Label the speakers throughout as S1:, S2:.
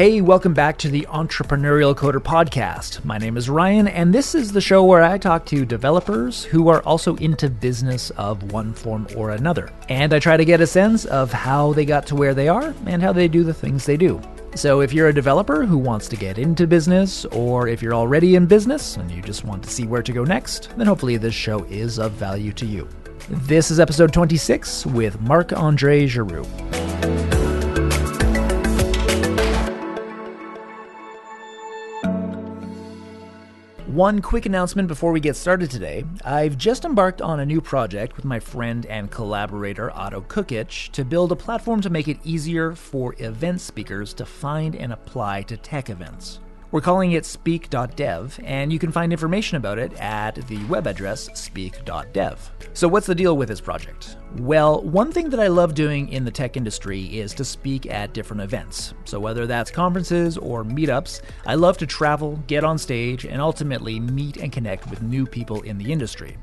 S1: Hey, welcome back to the Entrepreneurial Coder Podcast. My name is Ryan, and this is the show where I talk to developers who are also into business of one form or another. And I try to get a sense of how they got to where they are and how they do the things they do. So, if you're a developer who wants to get into business, or if you're already in business and you just want to see where to go next, then hopefully this show is of value to you. This is episode 26 with Marc Andre Giroux. One quick announcement before we get started today. I've just embarked on a new project with my friend and collaborator Ado Kukic to build a platform to make it easier for event speakers to find and apply to tech events. We're calling it speak.dev, and you can find information about it at the web address speak.dev. So, what's the deal with this project? Well, one thing that I love doing in the tech industry is to speak at different events. So, whether that's conferences or meetups, I love to travel, get on stage, and ultimately meet and connect with new people in the industry.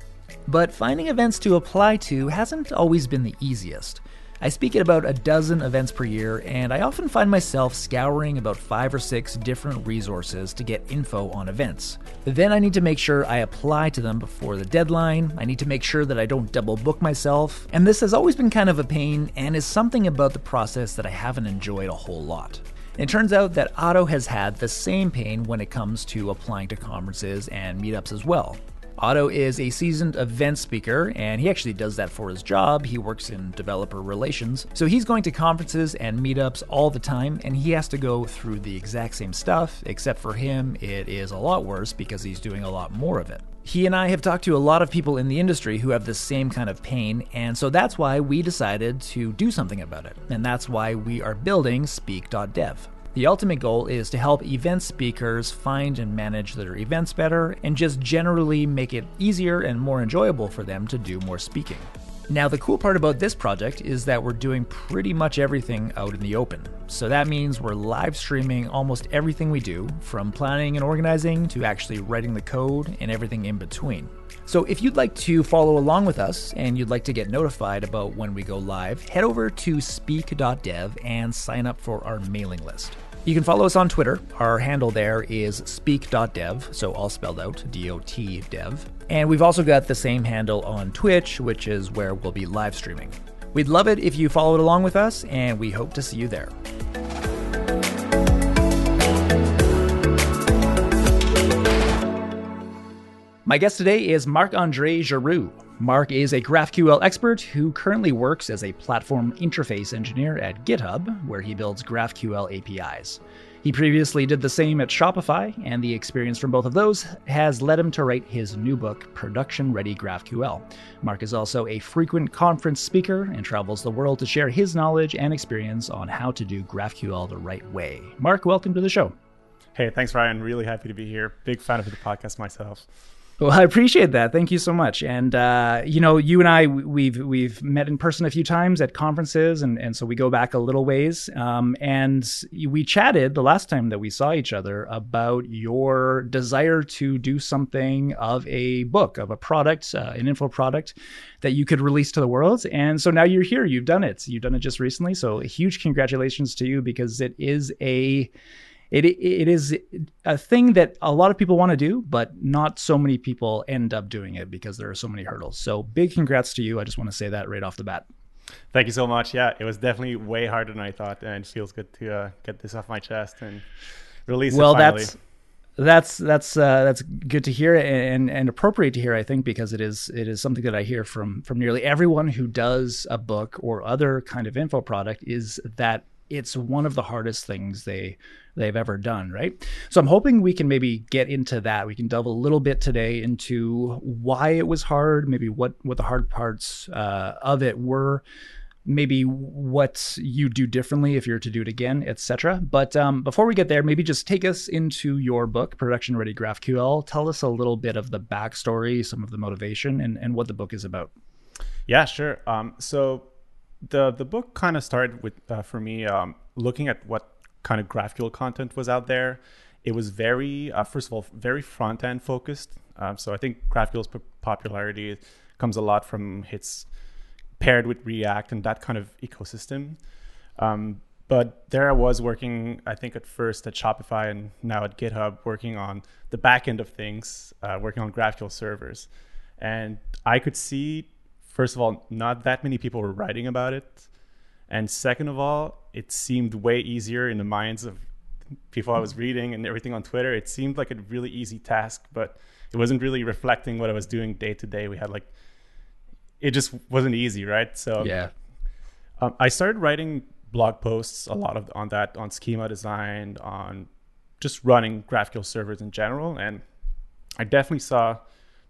S1: But finding events to apply to hasn't always been the easiest. I speak at about a dozen events per year, and I often find myself scouring about five or six different resources to get info on events. Then I need to make sure I apply to them before the deadline, I need to make sure that I don't double book myself, and this has always been kind of a pain and is something about the process that I haven't enjoyed a whole lot. It turns out that Ado has had the same pain when it comes to applying to conferences and meetups as well. Ado is a seasoned event speaker, and he actually does that for his job. He works in developer relations. So he's going to conferences and meetups all the time, and he has to go through the exact same stuff, except for him, it is a lot worse because he's doing a lot more of it. He and I have talked to a lot of people in the industry who have the same kind of pain, and so that's why we decided to do something about it. And that's why we are building Speak.dev. The ultimate goal is to help event speakers find and manage their events better and just generally make it easier and more enjoyable for them to do more speaking. Now, the cool part about this project is that we're doing pretty much everything out in the open. So that means we're live streaming almost everything we do, from planning and organizing to actually writing the code and everything in between. So if you'd like to follow along with us and you'd like to get notified about when we go live, head over to speak.dev and sign up for our mailing list. You can follow us on Twitter. Our handle there is speak.dev, so all spelled out, D O T dev. And we've also got the same handle on Twitch, which is where we'll be live streaming. We'd love it if you followed along with us, and we hope to see you there. My guest today is Marc Andre Giroux. Marc is a GraphQL expert who currently works as a platform interface engineer at GitHub, where he builds GraphQL APIs. He previously did the same at Shopify, and the experience from both of those has led him to write his new book, Production Ready GraphQL. Marc is also a frequent conference speaker and travels the world to share his knowledge and experience on how to do GraphQL the right way. Marc, welcome to the show.
S2: Hey, thanks, Ryan. Really happy to be here. Big fan of the podcast myself.
S1: Well, I appreciate that. Thank you so much. And uh, you know, you and I, we've we've met in person a few times at conferences, and and so we go back a little ways. Um, and we chatted the last time that we saw each other about your desire to do something of a book, of a product, uh, an info product that you could release to the world. And so now you're here. You've done it. You've done it just recently. So huge congratulations to you because it is a it it is a thing that a lot of people want to do, but not so many people end up doing it because there are so many hurdles. So big congrats to you. I just want to say that right off the bat.
S2: Thank you so much. Yeah, it was definitely way harder than I thought, and it feels good to uh, get this off my chest and release
S1: well,
S2: it finally.
S1: that's that's that's uh, that's good to hear and and appropriate to hear I think because it is it is something that I hear from from nearly everyone who does a book or other kind of info product is that it's one of the hardest things they they've ever done, right? So I'm hoping we can maybe get into that. We can delve a little bit today into why it was hard, maybe what what the hard parts uh, of it were, maybe what you do differently if you're to do it again, etc. But um, before we get there, maybe just take us into your book, Production Ready GraphQL. Tell us a little bit of the backstory, some of the motivation, and and what the book is about.
S2: Yeah, sure. Um, so the the book kind of started with uh, for me um, looking at what kind of GraphQL content was out there. It was very uh, first of all very front end focused. Um, so I think GraphQL's popularity comes a lot from its paired with React and that kind of ecosystem. Um, but there I was working, I think at first at Shopify and now at GitHub, working on the back end of things, uh, working on GraphQL servers. And I could see, first of all, not that many people were writing about it. And second of all, it seemed way easier in the minds of people I was reading and everything on Twitter. It seemed like a really easy task, but it wasn't really reflecting what I was doing day to day. We had like, it just wasn't easy, right? So
S1: Yeah.
S2: um, I started writing blog posts a lot of on that on schema design on just running GraphQL servers in general, and I definitely saw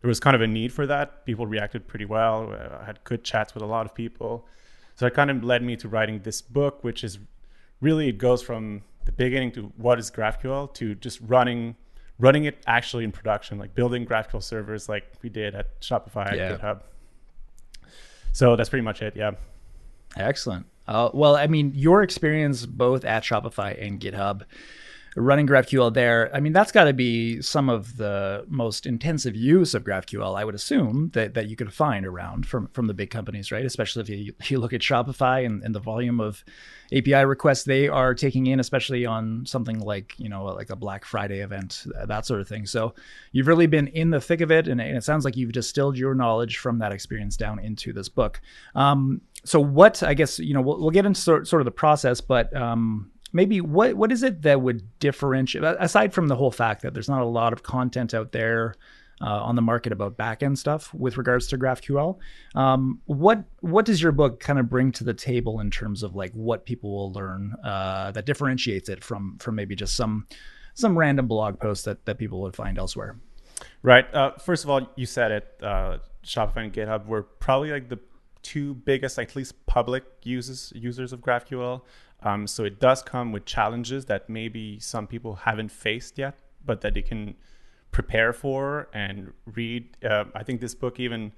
S2: there was kind of a need for that. People reacted pretty well. I had good chats with a lot of people, so it kind of led me to writing this book, which is really it goes from the beginning to what is GraphQL to just running running it actually in production, like building GraphQL servers like we did at Shopify
S1: Yeah.
S2: at GitHub. So that's pretty much it. Yeah.
S1: Excellent. Uh, well, I mean, your experience both at Shopify and GitHub, running GraphQL there, I mean, that's got to be some of the most intensive use of GraphQL, I would assume, that, that you could find around from, from the big companies, right? Especially if you, you look at Shopify and, and the volume of API requests they are taking in, especially on something like, you know, like a Black Friday event, that sort of thing. So you've really been in the thick of it, and, and it sounds like you've distilled your knowledge from that experience down into this book. Um, so what I guess you know we'll, we'll get into sort, sort of the process, but um, maybe what what is it that would differentiate aside from the whole fact that there's not a lot of content out there uh, on the market about backend stuff with regards to GraphQL. Um, what what does your book kind of bring to the table in terms of like what people will learn uh, that differentiates it from from maybe just some some random blog post that that people would find elsewhere?
S2: Right. Uh, first of all, you said it. Uh, Shopify and GitHub were probably like the two biggest, at least public users users of GraphQL. Um, so it does come with challenges that maybe some people haven't faced yet, but that they can prepare for and read. Uh, I think this book even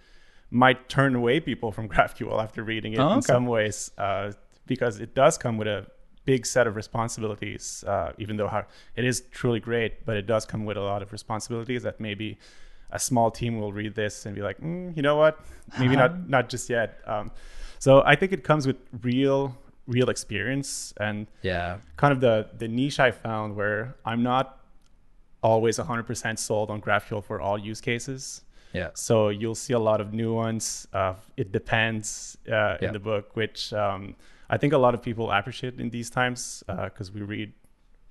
S2: might turn away people from GraphQL after reading it
S1: Oh,
S2: in some ways, uh, because it does come with a big set of responsibilities. Uh, even though how, it is truly great, but it does come with a lot of responsibilities that maybe a small team will read this and be like, mm, you know what, maybe not not just yet. Um, so I think it comes with real real experience and
S1: Yeah.
S2: kind of the the niche I found where I'm not always 100% sold on GraphQL for all use cases.
S1: Yeah.
S2: So you'll see a lot of nuance. Uh, it depends uh,
S1: Yeah.
S2: in the book, which um, I think a lot of people appreciate in these times because we read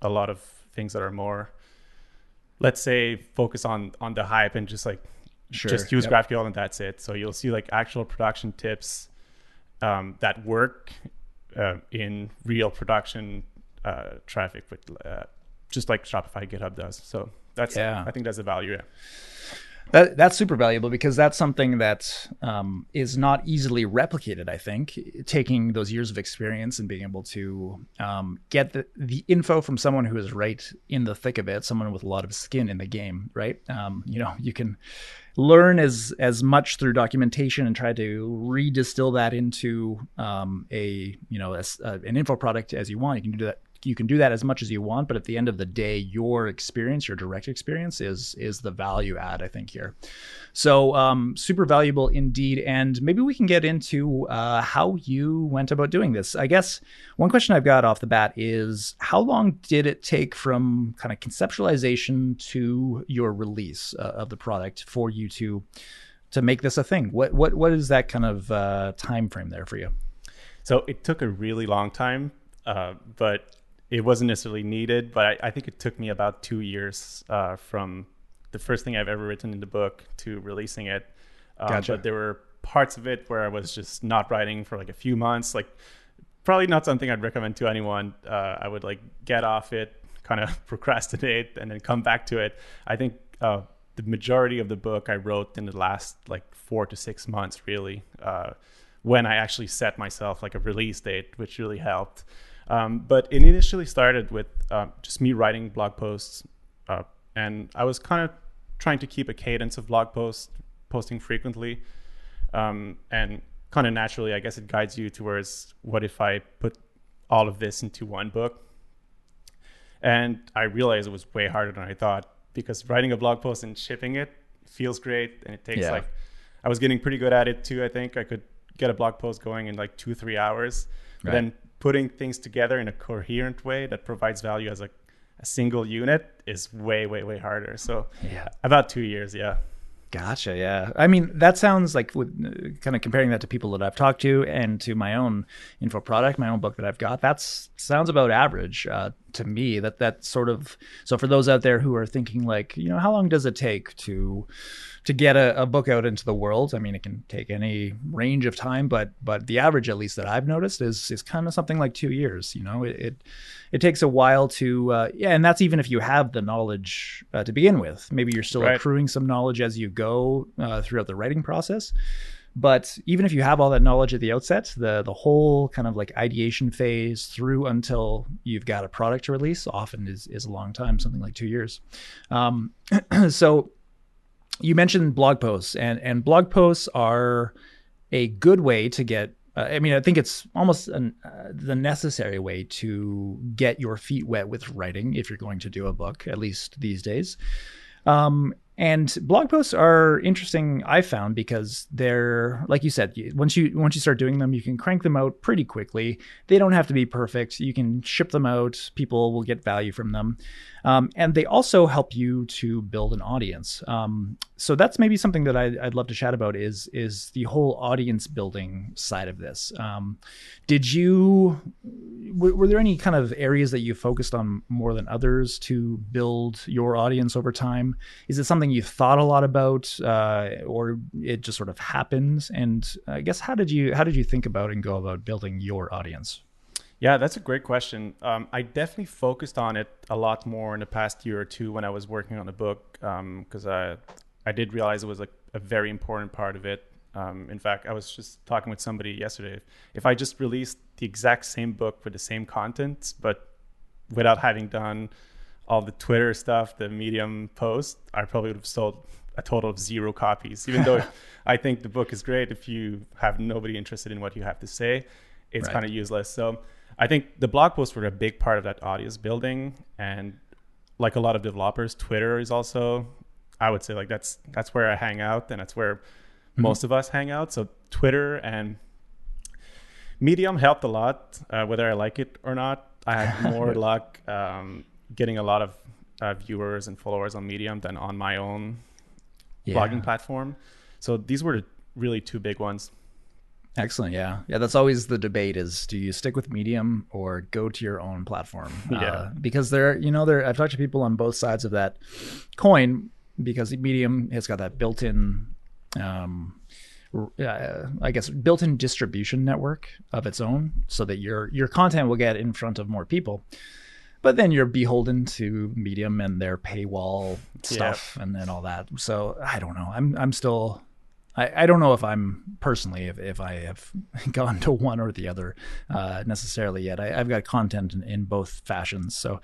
S2: a lot of things that are more, let's say, focus on on the hype and just like
S1: Sure.
S2: just use
S1: Yep.
S2: GraphQL and that's it. So you'll see like actual production tips um, that work uh, in real production uh, traffic with uh, just like Shopify GitHub does. So that's
S1: Yeah.
S2: I think that's the value. Yeah.
S1: That, that's super valuable because that's something that um, is not easily replicated. I think taking those years of experience and being able to um, get the, the info from someone who is right in the thick of it, someone with a lot of skin in the game, right? Um, you know, you can learn as as much through documentation and try to redistill that into um, a you know a s- uh, an info product as you want. You can do that. You can do that as much as you want, but at the end of the day, your experience, your direct experience, is is the value add. I think here. So um, super valuable indeed. And maybe we can get into uh, how you went about doing this. I guess one question I've got off the bat is how long did it take from kind of conceptualization to your release uh, of the product for you to to make this a thing? What what what is that kind of uh, time frame there for you?
S2: So it took a really long time, uh, but it wasn't necessarily needed. But I, I think it took me about two years uh, from the first thing I've ever written in the book to releasing it. Um,
S1: Gotcha.
S2: But there were parts of it where I was just not writing for like a few months. Like probably not something I'd recommend to anyone. Uh, I would like get off it, kind of procrastinate, and then come back to it. I think uh, the majority of the book I wrote in the last like four to six months, really, uh, when I actually set myself like a release date, which really helped. Um, but it initially started with uh, just me writing blog posts, uh, and I was kind of trying to keep a cadence of blog posts, posting frequently um, and kind of naturally, I guess it guides you towards what if I put all of this into one book. And I realized it was way harder than I thought because writing a blog post and shipping it feels great, and it takes
S1: Yeah.
S2: like I was getting pretty good at it too. I think I could get a blog post going in like two three hours.
S1: Right.
S2: then putting things together in a coherent way that provides value as a, a single unit is way, way, way harder. So
S1: Yeah.
S2: about two years, yeah.
S1: Gotcha. Yeah. I mean, that sounds like with uh, kind of comparing that to people that I've talked to and to my own info product, my own book that I've got. That sounds about average uh, to me. That that sort of. So for those out there who are thinking like, you know, how long does it take to to get a, a book out into the world? I mean, it can take any range of time, but but the average, at least that I've noticed, is is kind of something like two years. You know, it. it it takes a while to uh, yeah and that's even if you have the knowledge uh, to begin with maybe you're still
S2: Right.
S1: accruing some knowledge as you go uh, throughout the writing process but even if you have all that knowledge at the outset the the whole kind of like ideation phase through until you've got a product to release often is is a long time something like two years um, so you mentioned blog posts and and blog posts are a good way to get uh, i mean i think it's almost an, uh, the necessary way to get your feet wet with writing if you're going to do a book at least these days. Um, and blog posts are interesting i found because they're like you said once you once you start doing them you can crank them out pretty quickly. They don't have to be perfect. You can ship them out. People will get value from them um, and they also help you to build an audience. Um, so that's maybe something that I, i'd love to chat about is is the whole audience building side of this. Um, did you were, were there any kind of areas that you focused on more than others to build your audience over time? Is it something you thought a lot about uh, or it just sort of happens? And i guess how did you how did you think about and go about building your audience
S2: Yeah, that's a great question. Um, I definitely focused on it a lot more in the past year or two when I was working on the book because I I did realize it was a, a very important part of it. Um, in fact, I was just talking with somebody yesterday. If, if I just released the exact same book with the same content, but without having done all the Twitter stuff, the Medium post, I probably would have sold a total of zero copies. Even though I think the book is great, if you have nobody interested in what you have to say, it's
S1: Right.
S2: kind of useless. So I think the blog posts were a big part of that audience building, and like a lot of developers, Twitter is also, I would say, like that's that's where I hang out, and that's where most of us hang out. So Twitter and Medium helped a lot, uh, whether I like it or not. I had more luck um, getting a lot of uh, viewers and followers on Medium than on my own blogging platform. So these were really two big ones.
S1: Excellent. Yeah. Yeah. That's always the debate is do you stick with Medium or go to your own platform?
S2: Yeah.
S1: Uh, because there, you know, there, I've talked to people on both sides of that coin because Medium has got that built in, um, uh, I guess, built in distribution network of its own so that your, your content will get in front of more people. But then you're beholden to Medium and their paywall stuff and then all that. So I don't know. I'm, I'm still, I, I don't know if I'm personally if, if I have gone to one or the other uh, necessarily yet. I, I've got content in, in both fashions. So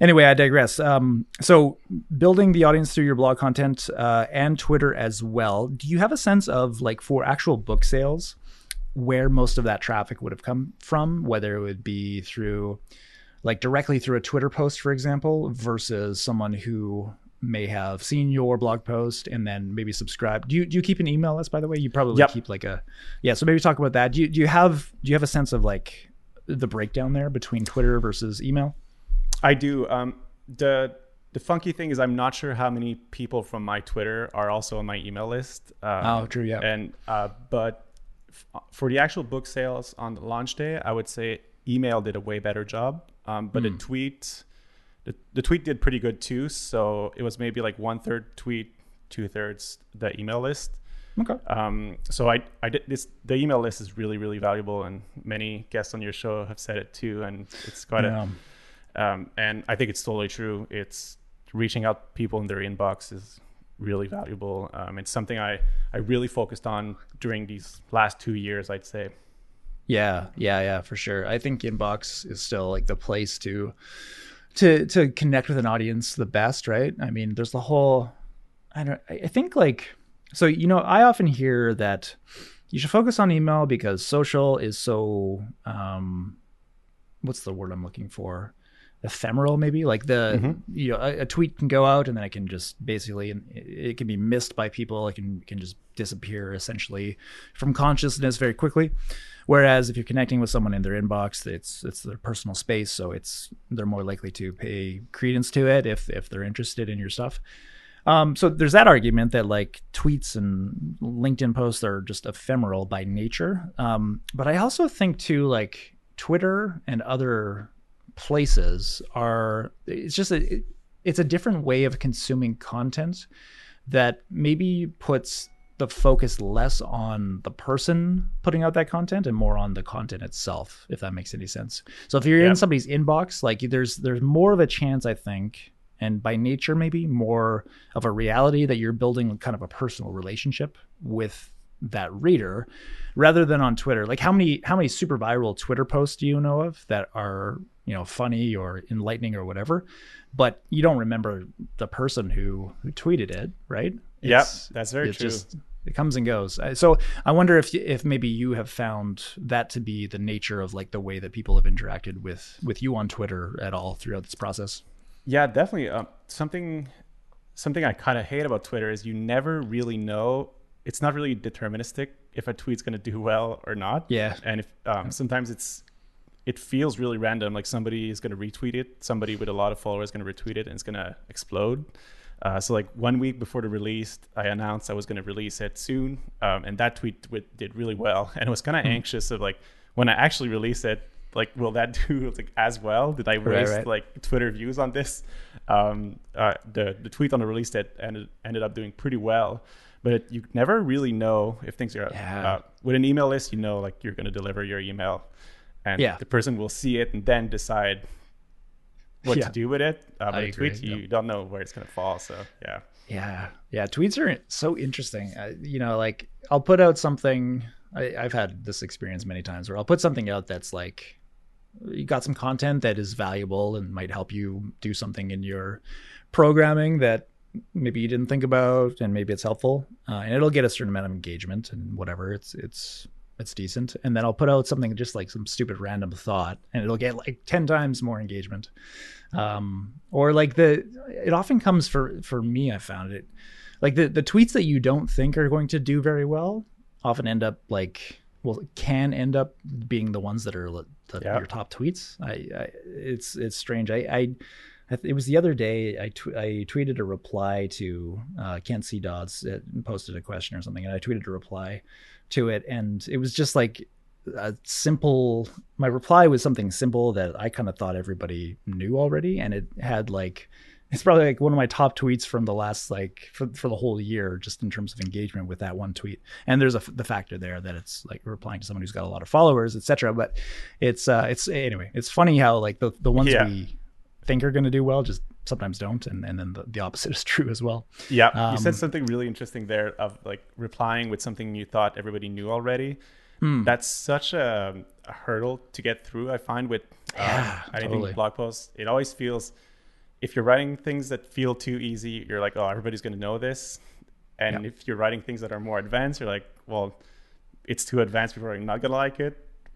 S1: anyway, I digress. Um, so building the audience through your blog content uh, and Twitter as well. Do you have a sense of like for actual book sales where most of that traffic would have come from? Whether it would be through like directly through a Twitter post, for example, versus someone who may have seen your blog post and then maybe subscribe. Do you do you keep an email list by the way? You probably
S2: Yep.
S1: keep like a yeah. So maybe talk about that. Do you do you have do you have a sense of like the breakdown there between Twitter versus email?
S2: I do. Um, the the funky thing is, I'm not sure how many people from my Twitter are also on my email list. Um,
S1: Oh, true, yeah.
S2: And uh, but f- for the actual book sales on the launch day, I would say email did a way better job. Um, but
S1: Hmm.
S2: the tweet, the, the tweet did pretty good too. So it was maybe like one third tweet, two thirds the email list.
S1: Okay.
S2: Um, so I, I did this. The email list is really, really valuable, and many guests on your show have said it too. And it's quite
S1: Yeah.
S2: a, um, and I think it's totally true. It's reaching out people in their inbox is really valuable. Um, it's something I, I really focused on during these last two years. I'd say.
S1: Yeah, yeah, yeah, for sure. I think inbox is still like the place to to to connect with an audience the best, right? I mean, there's the whole I don't I think like so you know, I often hear that you should focus on email because social is so um what's the word I'm looking for? Ephemeral maybe like the
S2: Mm-hmm.
S1: you know a, a tweet can go out and then it can just basically it, it can be missed by people it can can just disappear essentially from consciousness very quickly whereas if you're connecting with someone in their inbox it's it's their personal space so it's they're more likely to pay credence to it if if they're interested in your stuff um, so there's that argument that like tweets and LinkedIn posts are just ephemeral by nature. Um, but I also think too, like Twitter and other places are, it's just a, it, it's a different way of consuming content that maybe puts the focus less on the person putting out that content and more on the content itself if that makes any sense. So if you're in somebody's inbox like there's there's more of a chance i think and by nature maybe more of a reality that you're building kind of a personal relationship with that reader rather than on twitter. Like how many how many super viral twitter posts do you know of that are you know funny or enlightening or whatever but you don't remember the person who who tweeted it right
S2: Yep, that's very
S1: it's
S2: true.
S1: just it comes and goes so i wonder if if maybe you have found that to be the nature of like the way that people have interacted with with you on twitter at all throughout this process
S2: Yeah, definitely. Um, something something I kind of hate about Twitter is you never really know. It's not really deterministic if a tweet's going to do well or not.
S1: Yeah.
S2: and if um, sometimes it's it feels really random. Like somebody is going to retweet it, somebody with a lot of followers is going to retweet it, and it's going to explode. Uh, so like one week before the release, I announced I was going to release it soon, um, and that tweet did really well. And I was kind of anxious of like when I actually release it, like will that do like as well? Did I waste
S1: right.
S2: like Twitter views on this? Um, uh, the the tweet on the release that ended ended up doing pretty well, but you never really know if things are
S1: Yeah.
S2: uh, with an email list. You know, like you're going to deliver your email, and
S1: Yeah.
S2: the person will see it and then decide what
S1: Yeah.
S2: to do with it. Uh, but
S1: I
S2: a tweet,
S1: agree,
S2: you don't know where it's going to fall. So yeah,
S1: Yeah, yeah. Tweets are so interesting. Uh, you know, like I'll put out something. I, I've had this experience many times where I'll put something out that's like you got some content that is valuable and might help you do something in your programming that maybe you didn't think about, and maybe it's helpful, uh, and it'll get a certain amount of engagement and whatever. It's it's it's decent, and then I'll put out something just like some stupid random thought, and it'll get like ten times more engagement. Um, or like the it often comes for for me i found it like the the tweets that you don't think are going to do very well often end up like well can end up being the ones that are the, your top tweets. I, I it's it's strange. I i I th- it was the other day I, tw- I tweeted a reply to uh, Kent C. Dodds it posted a question or something, and I tweeted a reply to it, and it was just like a simple. My reply was something simple that I kind of thought everybody knew already, and it had like it's probably like one of my top tweets from the last like for, for the whole year just in terms of engagement with that one tweet and there's a the factor there that it's like replying to someone who's got a lot of followers etc but it's uh it's anyway it's funny how like the, the ones
S2: Yeah.
S1: we think are going to do well just sometimes don't and, and then the, the opposite is true as well
S2: yeah. you
S1: Um,
S2: said something really interesting there of like replying with something you thought everybody knew already.
S1: Hmm.
S2: That's such a, a hurdle to get through. I find with um,
S1: Yeah,
S2: anything
S1: totally.
S2: blog posts, it always feels if you're writing things that feel too easy, you're like, oh, everybody's going to know this. And
S1: Yeah.
S2: if you're writing things that are more advanced, you're like, well, it's too advanced. People are not going to like it.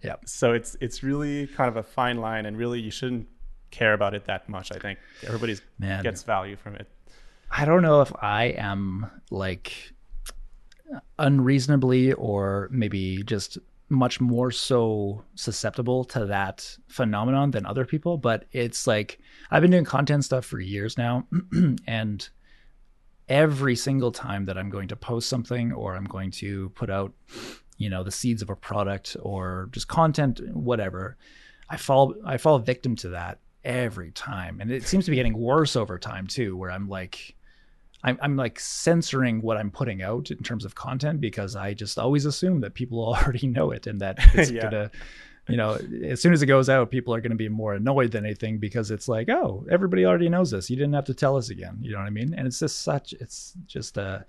S1: yeah
S2: So it's it's really kind of a fine line, and really you shouldn't care about it that much. I think everybody's
S1: Man.
S2: gets value from it.
S1: I don't know if I am like unreasonably or maybe just much more so susceptible to that phenomenon than other people, but it's like I've been doing content stuff for years now and every single time that I'm going to post something or I'm going to put out you know the seeds of a product or just content whatever I fall I fall victim to that every time and it seems to be getting worse over time too where I'm like I'm, I'm like censoring what I'm putting out in terms of content because I just always assume that people already know it and that it's
S2: Yeah.
S1: gonna, you know, as soon as it goes out, people are gonna be more annoyed than anything because it's like, oh, everybody already knows this. You didn't have to tell us again. You know what I mean? And it's just such, it's just a,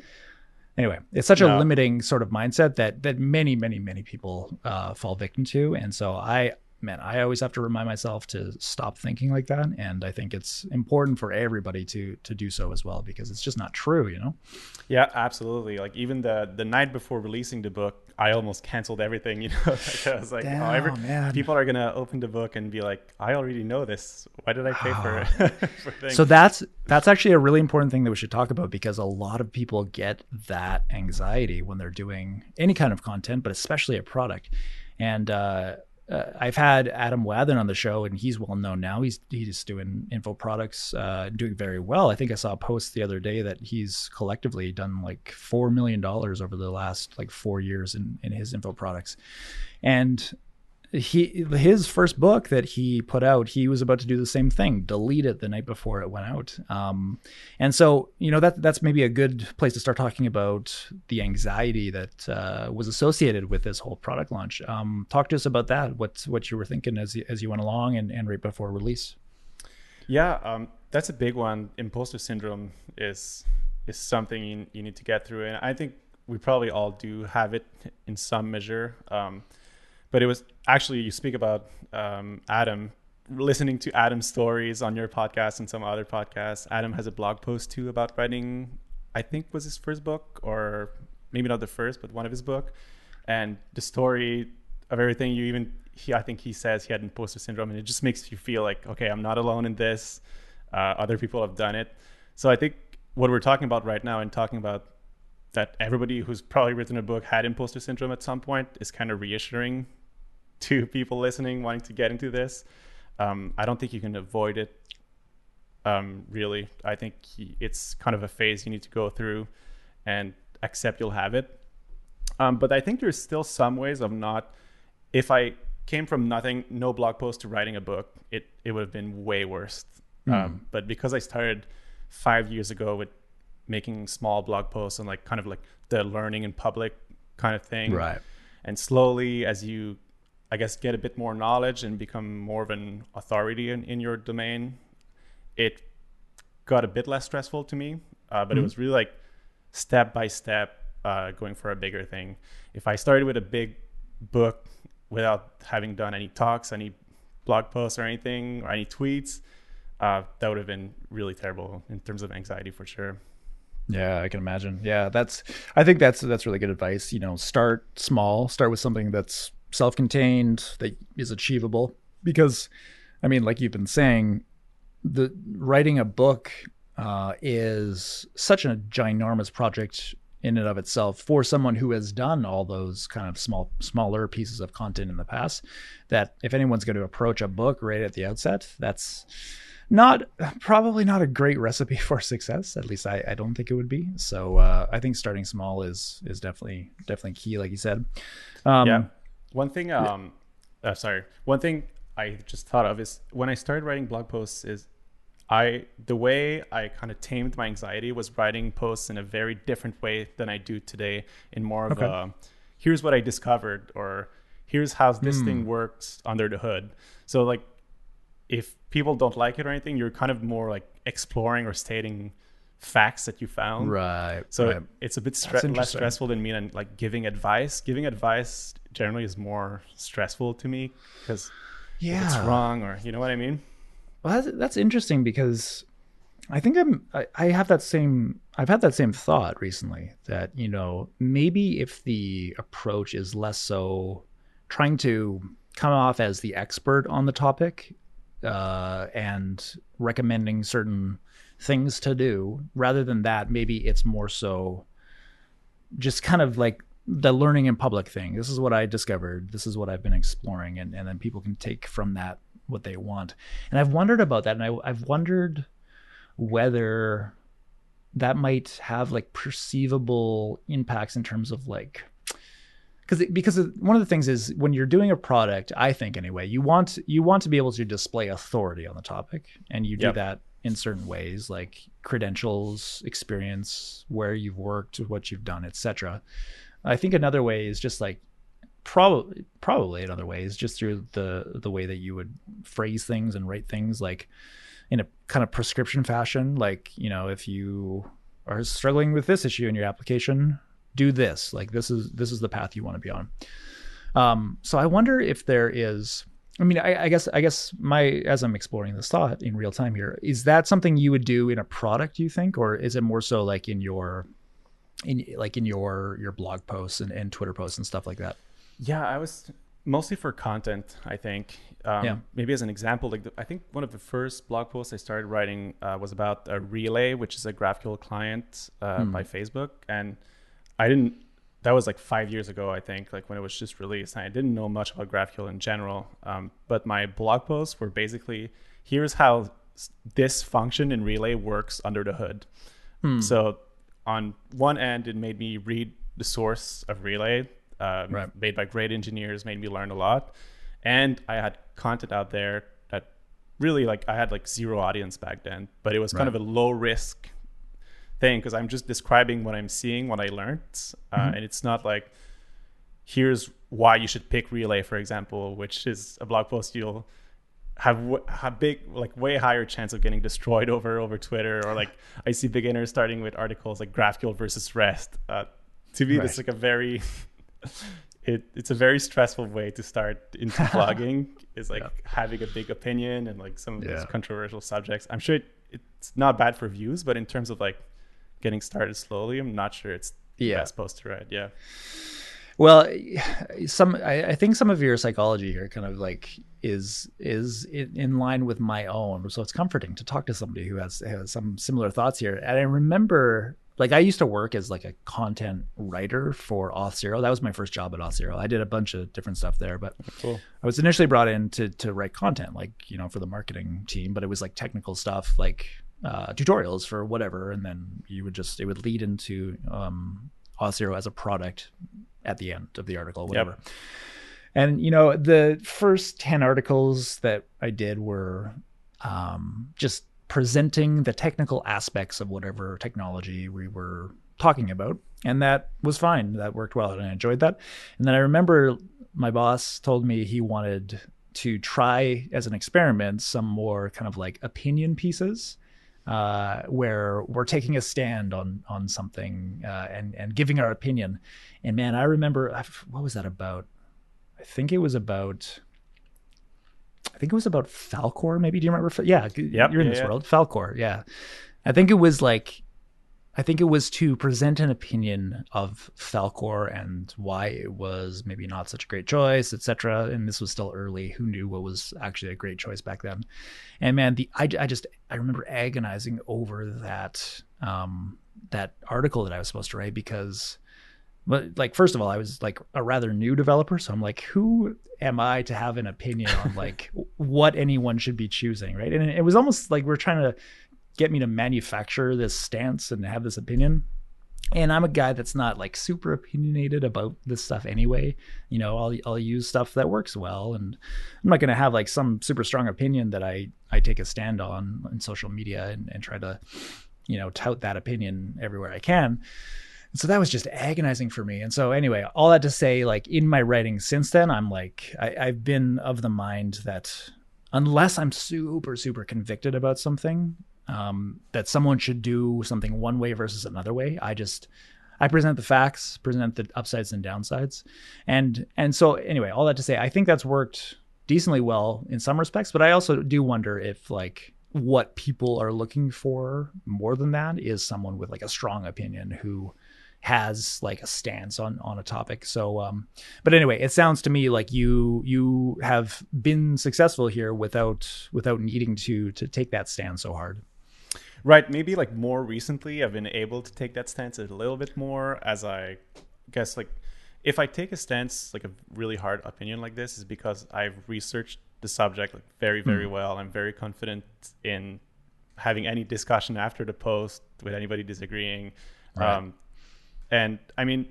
S1: anyway, it's such a limiting sort of mindset that that many, many, many people uh, fall victim to. And so I man, I always have to remind myself to stop thinking like that. And I think it's important for everybody to to do so as well because it's just not true, you know?
S2: Yeah, absolutely. Like even the the night before releasing the book, I almost canceled everything. You know, like I was like,
S1: Damn,
S2: oh, every,
S1: man.
S2: people are gonna open the book and be like, I already know this. Why did I pay for, for things?
S1: So that's that's actually a really important thing that we should talk about because a lot of people get that anxiety when they're doing any kind of content, but especially a product. And uh, uh, I've had Adam Wathan on the show, and he's well known now. He's he's doing info products, uh, doing very well. I think I saw a post the other day that he's collectively done like four million dollars over the last like four years in in his info products, and he his first book that he put out he was about to do the same thing delete it the night before it went out. Um, and so you know that that's maybe a good place to start talking about the anxiety that uh, was associated with this whole product launch. Um, talk to us about that what what you were thinking as you, as you went along and, and right before release.
S2: Yeah um, that's a big one. Imposter syndrome is is something you, you need to get through. And i think we probably all do have it in some measure. Um, but it was actually you speak about um, Adam listening to Adam's stories on your podcast and some other podcasts. Adam has a blog post too about writing. I think was his first book, or maybe not the first, but one of his book, and the story of everything. You even he, I think he says he had imposter syndrome, and it just makes you feel like okay, I'm not alone in this. Uh, other people have done it. So I think what we're talking about right now and talking about that everybody who's probably written a book had imposter syndrome at some point is kind of reassuring to people listening wanting to get into this. Um, I don't think you can avoid it. Um, really, I think it's kind of a phase you need to go through and accept you'll have it. Um, but I think there's still some ways of not. If I came from nothing, no blog post to writing a book, it it would have been way worse. Mm. but because I started five years ago with making small blog posts and like kind of like the learning in public kind of thing,
S1: right?
S2: And slowly, as you I guess, get a bit more knowledge and become more of an authority in, in your domain, it got a bit less stressful to me. Uh, but mm-hmm. it was really like step by step uh, going for a bigger thing. If I started with a big book without having done any talks, any blog posts or anything, or any tweets, uh, that would have been really terrible in terms of anxiety for sure.
S1: Yeah, I can imagine. Yeah, that's. I think that's that's really good advice. You know, start small. Start with something that's self-contained that is achievable. Because i mean like you've been saying the writing a book uh, is such a ginormous project in and of itself for someone who has done all those kind of small smaller pieces of content in the past that if anyone's going to approach a book right at the outset that's not probably not a great recipe for success. At least i, I don't think it would be. So uh, i think starting small is is definitely definitely key like you said.
S2: Um, yeah one thing, um, uh, sorry, one thing I just thought of is when I started writing blog posts is I the way I kind of tamed my anxiety was writing posts in a very different way than I do today. In more of okay. a here's what I discovered or here's how this mm. thing works under the hood. So like if people don't like it or anything, you're kind of more like exploring or stating facts that you found.
S1: Right.
S2: So
S1: right.
S2: it's a bit stre- less stressful than me and like giving advice. Giving advice generally is more stressful to me because yeah, it's wrong or you know what I mean.
S1: Well, that's, that's interesting because I think I'm I, I have that same I've had that same thought recently that you know maybe if the approach is less so trying to come off as the expert on the topic uh, and recommending certain things to do. Rather than that maybe it's more so just kind of like the learning in public thing. This is what i discovered. This is what i've been exploring. And, and then people can take from that what they want. And i've wondered about that. And I, i've wondered whether that might have like perceivable impacts in terms of like because because one of the things is when you're doing a product i think anyway you want you want to be able to display authority on the topic. And you do yep. that in certain ways like credentials experience where you've worked what you've done etc i think another way is just like probably probably another way is just through the the way that you would phrase things and write things like in a kind of prescription fashion like you know if you are struggling with this issue in your application do this. Like this is this is the path you want to be on. Um, so i wonder if there is I mean, I, I, guess I guess my as I'm exploring this thought in real time here, is that something you would do in a product? You think, or is it more so like in your in like in your your blog posts and, and Twitter posts and stuff like that?
S2: Yeah, I was mostly for content. I think. Um, yeah. Maybe as an example, like the, I think one of the first blog posts I started writing uh, was about a Relay, which is a GraphQL client uh, hmm. by Facebook, and I didn't that was like five years ago, I think, like when it was just released. And I didn't know much about GraphQL in general. Um, but my blog posts were basically here's how this function in Relay works under the hood. Hmm. So on one end, it made me read the source of Relay, uh, right. made by great engineers, made me learn a lot. And I had content out there that really like I had like zero audience back then, but it was kind right. of a low risk thing because I'm just describing what I'm seeing, what I learned, uh, mm-hmm. and it's not like here's why you should pick Relay, for example, which is a blog post you'll have have big like way higher chance of getting destroyed over over Twitter or like I see beginners starting with articles like GraphQL versus REST. Uh, to me, right. it's like a very it, it's a very stressful way to start into blogging. is like yeah. having a big opinion and like some of yeah. those controversial subjects. I'm sure it, it's not bad for views, but in terms of like getting started slowly, I'm not sure it's the yeah. best post to write. Yeah.
S1: Well, some I, I, think some of your psychology here kind of like is is in line with my own, so it's comforting to talk to somebody who has has some similar thoughts here. And I remember, like, I used to work as like a content writer for Auth0. That was my first job at Auth0. I did a bunch of different stuff there, but cool. I was initially brought in to to write content, like you know, for the marketing team. But it was like technical stuff, like uh, tutorials for whatever, and then you would just it would lead into um, Auth0 as a product at the end of the article, whatever. Yep. And you know, the first ten articles that I did were um, just presenting the technical aspects of whatever technology we were talking about, and that was fine. That worked well, and I enjoyed that. And then I remember my boss told me he wanted to try as an experiment some more kind of like opinion pieces uh, where we're taking a stand on on something uh, and and giving our opinion. And man, I remember what was that about? I think it was about. I think it was about Falcor. Maybe do you remember? Yeah, yep, you're in yeah, this yeah. world. Falcor. Yeah, I think it was like I think it was to present an opinion of Falcor and why it was maybe not such a great choice, etc. And this was still early. Who knew what was actually a great choice back then? And man, the I, I just I remember agonizing over that um, that article that I was supposed to write because, but like first of all, I was like a rather new developer, so I'm like, who am I to have an opinion on like what anyone should be choosing, right? And it was almost like we're trying to get me to manufacture this stance and have this opinion. And I'm a guy that's not like super opinionated about this stuff anyway. You know, I'll I'll use stuff that works well, and I'm not going to have like some super strong opinion that I I take a stand on in social media and, and try to, you know, tout that opinion everywhere I can. so that was just agonizing for me. And so anyway, all that to say, like in my writing since then, I'm like I, I've been of the mind that unless I'm super super convicted about something, um, that someone should do something one way versus another way. I just I present the facts, present the upsides and downsides, and and so anyway, all that to say, I think that's worked decently well in some respects, but I also do wonder if like what people are looking for more than that is someone with like a strong opinion who has like a stance on on a topic. So um but anyway, it sounds to me like you you have been successful here without without needing to to take that stand so hard.
S2: Right. Maybe like more recently, I've been able to take that stance a little bit more as I guess like if I take a stance like a really hard opinion like this is because I've researched the subject like very very mm. well. I'm very confident in having any discussion after the post with anybody disagreeing. Right. Um, and I mean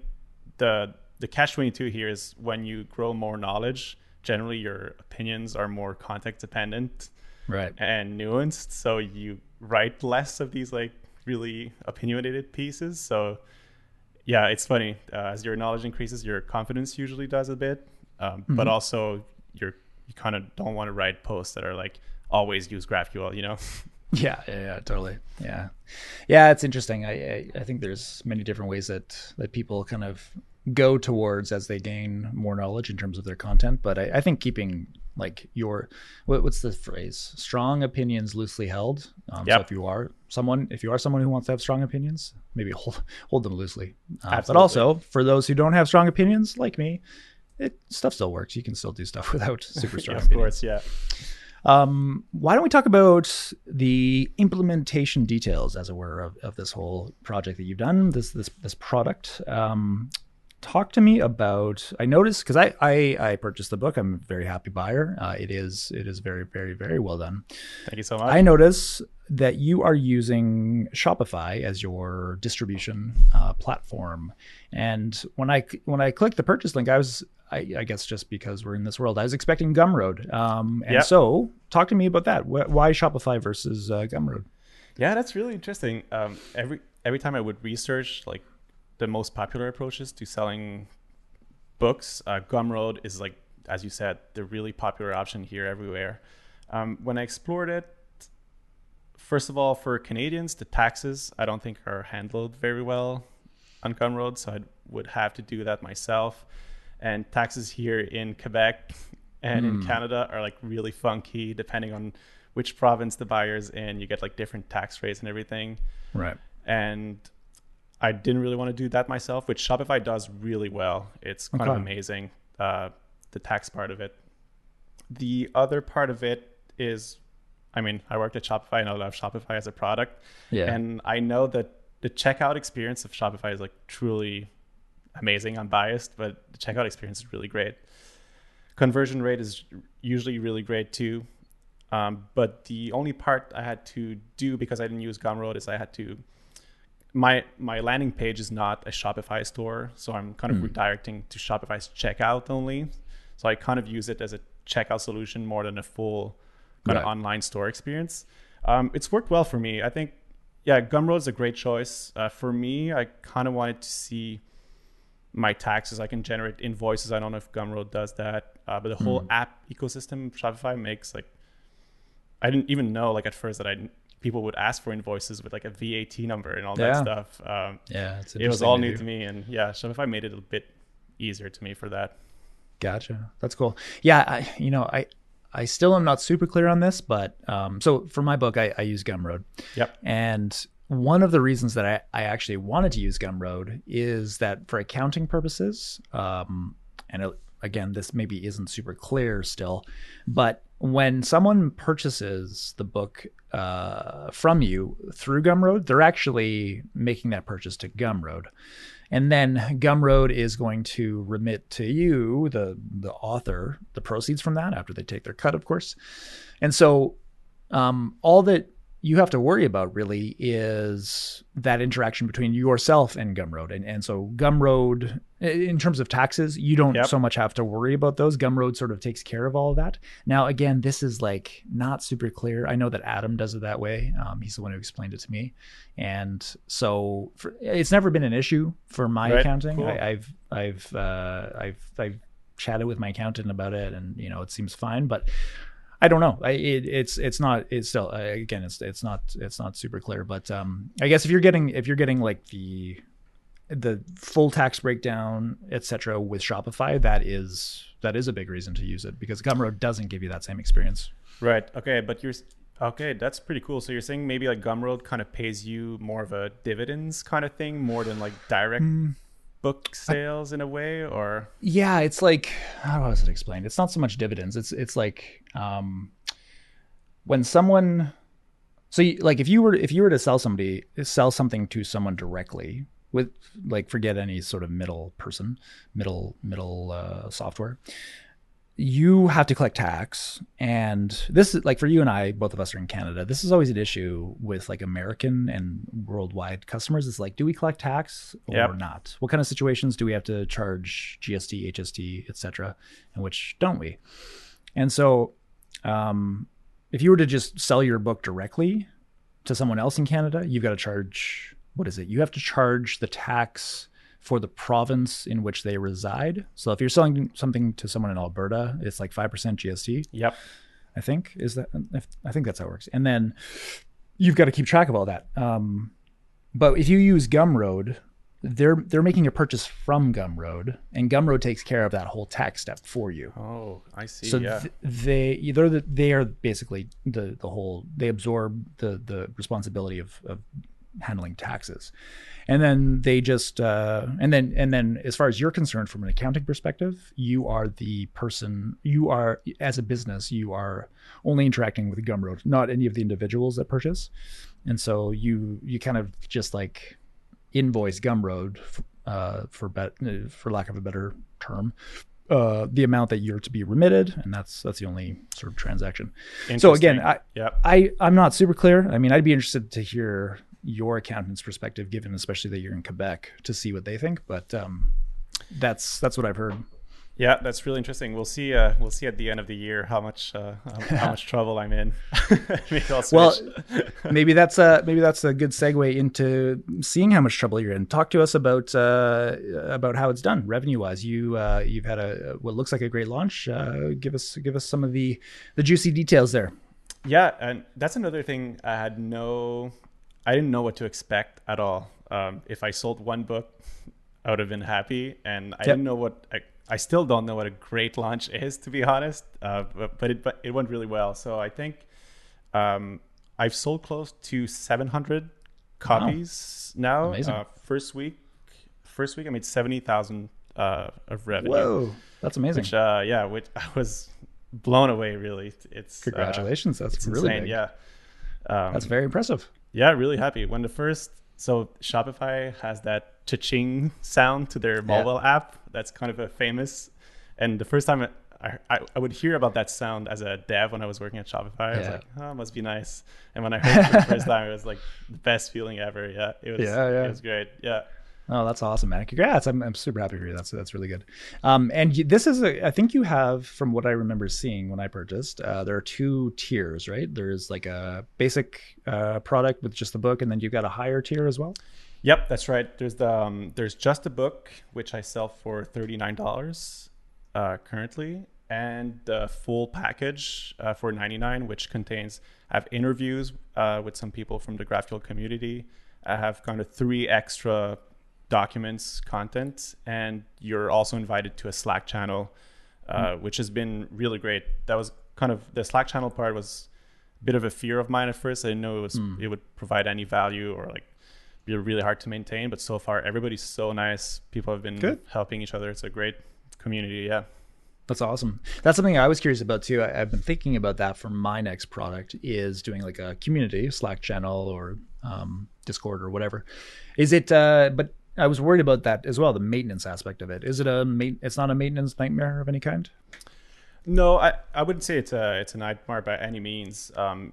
S2: the the catch 22 here is when you grow more knowledge, generally your opinions are more context dependent
S1: right
S2: and nuanced so you write less of these like really opinionated pieces. So yeah, it's funny. Uh, as your knowledge increases, your confidence usually does a bit, um, mm-hmm. but also you're you kind of don't want to write posts that are like always use GraphQL. You know.
S1: Yeah, yeah, yeah, totally. Yeah, yeah, it's interesting. I, I, I think there's many different ways that that people kind of go towards as they gain more knowledge in terms of their content. But I, I think keeping like your what, what's the phrase? Strong opinions loosely held. Um, So if you are someone, if you are someone who wants to have strong opinions, maybe hold hold them loosely. Uh, but also for those who don't have strong opinions, like me, it stuff still works. You can still do stuff without super strong
S2: of
S1: opinions.
S2: course, yeah.
S1: Um, why don't we talk about the implementation details, as it were, of, of this whole project that you've done, this this this product? Um, talk to me about. I noticed because I, I I purchased the book. I'm a very happy buyer. Uh, it is it is very very very well done.
S2: Thank you so much.
S1: I notice that you are using Shopify as your distribution uh, platform, and when I when I clicked the purchase link, I was I, I guess just because we're in this world, I was expecting Gumroad. Um, and
S2: Yep.
S1: so, talk to me about that. Why Shopify versus uh, Gumroad?
S2: Yeah, that's really interesting. Um, every every time I would research like the most popular approaches to selling books, uh, Gumroad is like, as you said, the really popular option here everywhere. Um, when I explored it, first of all, for Canadians, the taxes I don't think are handled very well on Gumroad, so I would have to do that myself. And taxes here in Quebec and in Canada are like really funky depending on which province the buyer's in. You get like different tax rates and everything.
S1: Right.
S2: And I didn't really want to do that myself, which Shopify does really well. It's kind of amazing, uh, the tax part of it. The other part of it is, I mean, I worked at Shopify and I love Shopify as a product.
S1: Yeah.
S2: And I know that the checkout experience of Shopify is like truly amazing. I'm biased, but the checkout experience is really great. Conversion rate is usually really great too. Um, but the only part I had to do because I didn't use Gumroad is I had to my my landing page is not a Shopify store, so I'm kind of redirecting to Shopify's checkout only. So I kind of use it as a checkout solution more than a full kind of online store experience. Um, it's worked well for me. I think, yeah, Gumroad's a great choice. Uh, for me, I kind of wanted to see my taxes. I can generate invoices. I don't know if Gumroad does that, uh, but the whole app ecosystem Shopify makes like I didn't even know like at first that I people would ask for invoices with like a VAT number and all
S1: Yeah.
S2: that stuff. Um,
S1: yeah.
S2: It was all new
S1: do.
S2: to me, and yeah, Shopify made it a bit easier to me for that.
S1: Gotcha. That's cool. Yeah, I, you know, I I still am not super clear on this, but um, so for my book, I, I use Gumroad,
S2: Yep.
S1: and one of the reasons that I, I actually wanted to use Gumroad is that for accounting purposes, um, and it, again, this maybe isn't super clear still, but when someone purchases the book uh, from you through Gumroad, they're actually making that purchase to Gumroad. And then Gumroad is going to remit to you, the the author, the proceeds from that after they take their cut, of course. And so um, all that you have to worry about really is that interaction between yourself and Gumroad. And, and so Gumroad, in terms of taxes, you don't
S2: Yep.
S1: so much have to worry about those. Gumroad sort of takes care of all of that. Now, again, this is like not super clear. I know that Adam does it that way. Um, he's the one who explained it to me. And so for, it's never been an issue for my
S2: Right.
S1: accounting.
S2: Cool.
S1: I, I've, I've, uh, I've, I've chatted with my accountant about it and, you know, it seems fine, but I don't know. I, it, it's it's not. It's still uh, again. It's it's not it's not super clear. But um, I guess if you're getting if you're getting like the the full tax breakdown, etc., with Shopify, that is that is a big reason to use it because Gumroad doesn't give you that same experience.
S2: Right. Okay, but you're okay. That's pretty cool. So you're saying maybe like Gumroad kind of pays you more of a dividends kind of thing, more than like direct
S1: Hmm.
S2: Book sales in a way, or
S1: Yeah, it's like how was it explained? It's not so much dividends. It's it's like um, when someone, so you, like if you were if you were to sell somebody sell something to someone directly with like forget any sort of middle person, middle middle uh, software, you have to collect tax and this is like for you and i both of us are in canada this is always an issue with like american and worldwide customers. It's like do we collect tax or
S2: Yep.
S1: not? What kind of situations do we have to charge gst hst etc and which don't we? And so um, if you were to just sell your book directly to someone else in canada you've got to charge what is it? You have to charge the tax for the province in which they reside. So if you're selling something to someone in Alberta, it's like 5% GST,
S2: yep,
S1: I think. Is that if, I think that's how it works. And then you've got to keep track of all that. Um, but if you use Gumroad, they're they're making a purchase from Gumroad, and Gumroad takes care of that whole tax step for you.
S2: Oh, I see.
S1: So
S2: yeah.
S1: th- they they're the, they are basically the the whole they absorb the the responsibility of, of handling taxes, and then they just uh, and then and then as far as you're concerned from an accounting perspective, you are the person you are as a business you are only interacting with Gumroad, not any of the individuals that purchase, and so you you kind of just like invoice Gumroad uh, for bet for lack of a better term uh, the amount that you're to be remitted, and that's that's the only sort of transaction. So again, I,
S2: Yep.
S1: I I'm not super clear. I mean, I'd be interested to hear your accountant's perspective, given especially that you're in Quebec, to see what they think. But um, that's that's what I've heard.
S2: Yeah, that's really interesting. We'll see. Uh, we'll see at the end of the year how much uh, how, much trouble I'm in. Maybe
S1: Well, maybe that's a maybe that's a good segue into seeing how much trouble you're in. Talk to us about uh, about how it's done revenue wise. You uh, you've had a what looks like a great launch. Uh, give us give us some of the the juicy details there.
S2: Yeah, and that's another thing. I had no, I didn't know what to expect at all. Um, if I sold one book, I would have been happy, and I didn't know what. I, I still don't know what a great launch is, to be honest. Uh, but but it but it went really well. So I think um, I've sold close to 700 copies now.
S1: Amazing.
S2: Uh, first week, first week I made seventy thousand uh, of revenue.
S1: Whoa, that's amazing.
S2: Which uh, yeah, which I was blown away. Really, it's uh,
S1: Congratulations, that's
S2: it's
S1: really
S2: insane.
S1: big.
S2: Yeah. Um,
S1: That's very impressive.
S2: Yeah, really happy. When the first, so Shopify has that cha-ching sound to their mobile app. That's kind of a famous. And the first time I, I, I would hear about that sound as a dev when I was working at Shopify, I was like, oh, must be nice. And when I heard it for the first time, it was like the best feeling ever. Yeah, it was.
S1: Yeah, yeah.
S2: It was great. Yeah.
S1: Oh, that's awesome, man! Congrats! I'm, I'm super happy for you. That's that's really good. Um, and you, this is a, I think you have, from what I remember seeing when I purchased, uh, there are two tiers, right? There's like a basic uh, product with just the book, and then you've got a higher tier as well.
S2: Yep, that's right. There's the um, there's just a book which I sell for thirty nine dollars uh, currently, and the full package uh, for ninety nine, which contains I have interviews uh, with some people from the GraphQL community. I have kind of three extra documents content, and you're also invited to a Slack channel, uh, which has been really great. That was kind of the Slack channel part was a bit of a fear of mine at first. I didn't know it was it would provide any value or like be really hard to maintain. But so far, everybody's so nice. People have been
S1: Good.
S2: helping each other. It's a great community. Yeah.
S1: That's awesome. That's something I was curious about too. I, I've been thinking about that for my next product is doing like a community Slack channel or um, Discord or whatever. Is it? Uh, but I was worried about that as well. The maintenance aspect of it. Is it a ma- It's not a maintenance nightmare of any kind.
S2: No, I, I wouldn't say it's a it's a nightmare by any means. Um,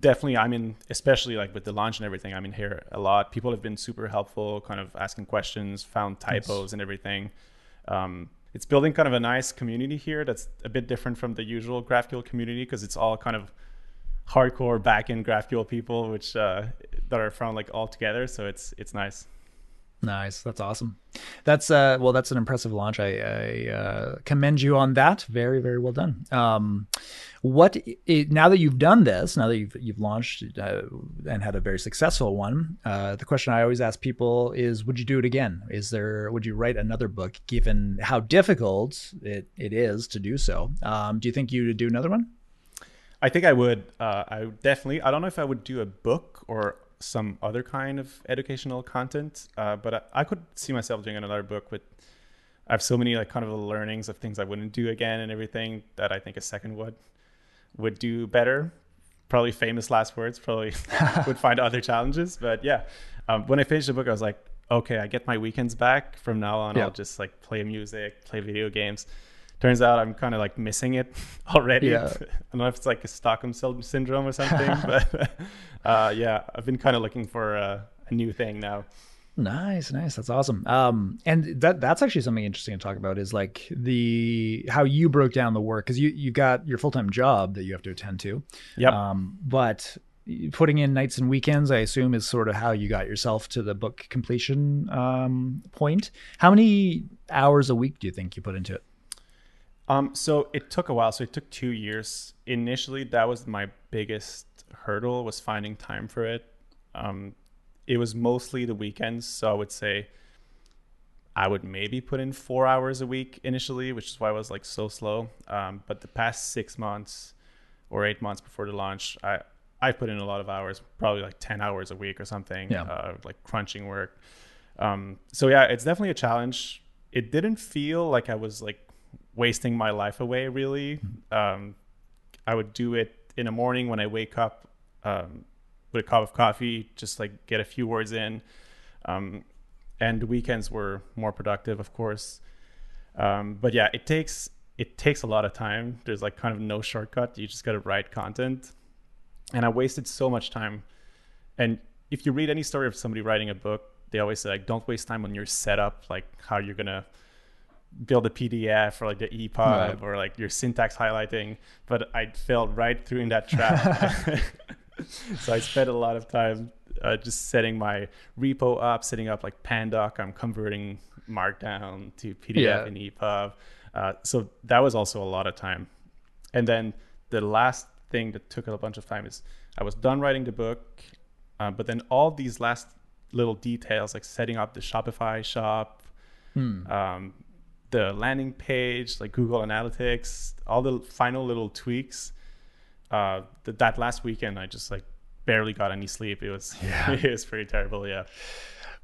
S2: definitely, I'm in, especially like with the launch and everything. I'm in here a lot. People have been super helpful, kind of asking questions, found typos and everything. Um, it's building kind of a nice community here that's a bit different from the usual GraphQL community because it's all kind of hardcore backend GraphQL people, which uh, that are from like all together. So it's it's nice.
S1: Nice. That's awesome. That's uh well that's an impressive launch. I, I uh, commend you on that. Very very well done. Um what i now that you've done this, now that you've you've launched uh, and had a very successful one, uh, the question I always ask people is would you do it again? Is there would you write another book given how difficult it, it is to do so? Um, do you think you would do another one?
S2: I think I would. Uh, I definitely. I don't know if I would do a book or some other kind of educational content, uh, but I, I could see myself doing another book with. I have so many like kind of learnings of things I wouldn't do again and everything that I think a second would would do better. Probably famous last words. Probably would find other challenges, but yeah. Um, when I finished the book, I was like, okay, I get my weekends back. From now on,
S1: Yeah.
S2: I'll just like play music, play video games. Turns out I'm kind of like missing it already.
S1: Yeah.
S2: I don't know if it's like a Stockholm syndrome or something, but uh, yeah, I've been kind of looking for a, a new thing now.
S1: Nice, nice. That's awesome. Um, and that that's actually something interesting to talk about is like the how you broke down the work because you you got your full time job that you have to attend to.
S2: Yep.
S1: Um, but putting in nights and weekends, I assume, is sort of how you got yourself to the book completion um, point. How many hours a week do you think you put into it?
S2: Um, so it took a while. So it took two years. Initially, that was my biggest hurdle was finding time for it. Um, it was mostly the weekends. So I would say I would maybe put in four hours a week initially, which is why I was like so slow. Um, but the past six months or eight months before the launch, I I put in a lot of hours, probably like ten hours a week or something,
S1: Yeah.
S2: uh, like crunching work. Um, so yeah, it's definitely a challenge. It didn't feel like I was like wasting my life away. Really, um, I would do it in the morning when I wake up um, with a cup of coffee, just like get a few words in. Um, and weekends were more productive, of course. Um, but yeah, it takes it takes a lot of time. There's like kind of no shortcut. You just got to write content, and I wasted so much time. And if you read any story of somebody writing a book, they always say like, don't waste time on your setup, like how you're gonna build a PDF or like the EPUB
S1: Right.
S2: or like your syntax highlighting. But I fell right through in that trap. so I spent a lot of time uh, just setting my repo up, setting up like Pandoc. I'm converting Markdown to PDF
S1: Yeah.
S2: and EPUB. Uh, so that was also a lot of time. And then the last thing that took a bunch of time is I was done writing the book, uh, but then all these last little details like setting up the Shopify shop,
S1: Hmm.
S2: um, the landing page, like Google Analytics, all the final little tweaks. Uh, th- that last weekend, I just like barely got any sleep. It was
S1: Yeah.
S2: it was pretty terrible. Yeah.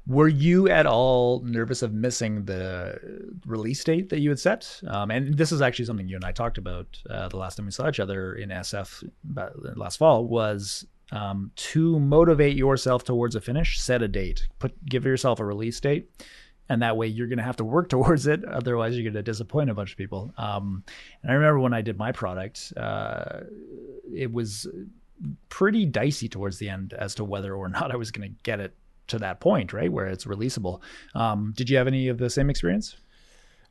S1: Were you at all nervous of missing the release date that you had set? Um, and this is actually something you and I talked about uh, the last time we saw each other in SF last fall. Was um, to motivate yourself towards a finish, set a date, put give yourself a release date, and that way you're going to have to work towards it. Otherwise, you're going to disappoint a bunch of people. Um, and I remember when I did my product, uh, it was pretty dicey towards the end as to whether or not I was going to get it to that point, right, where it's releasable. Um, did you have any of the same experience?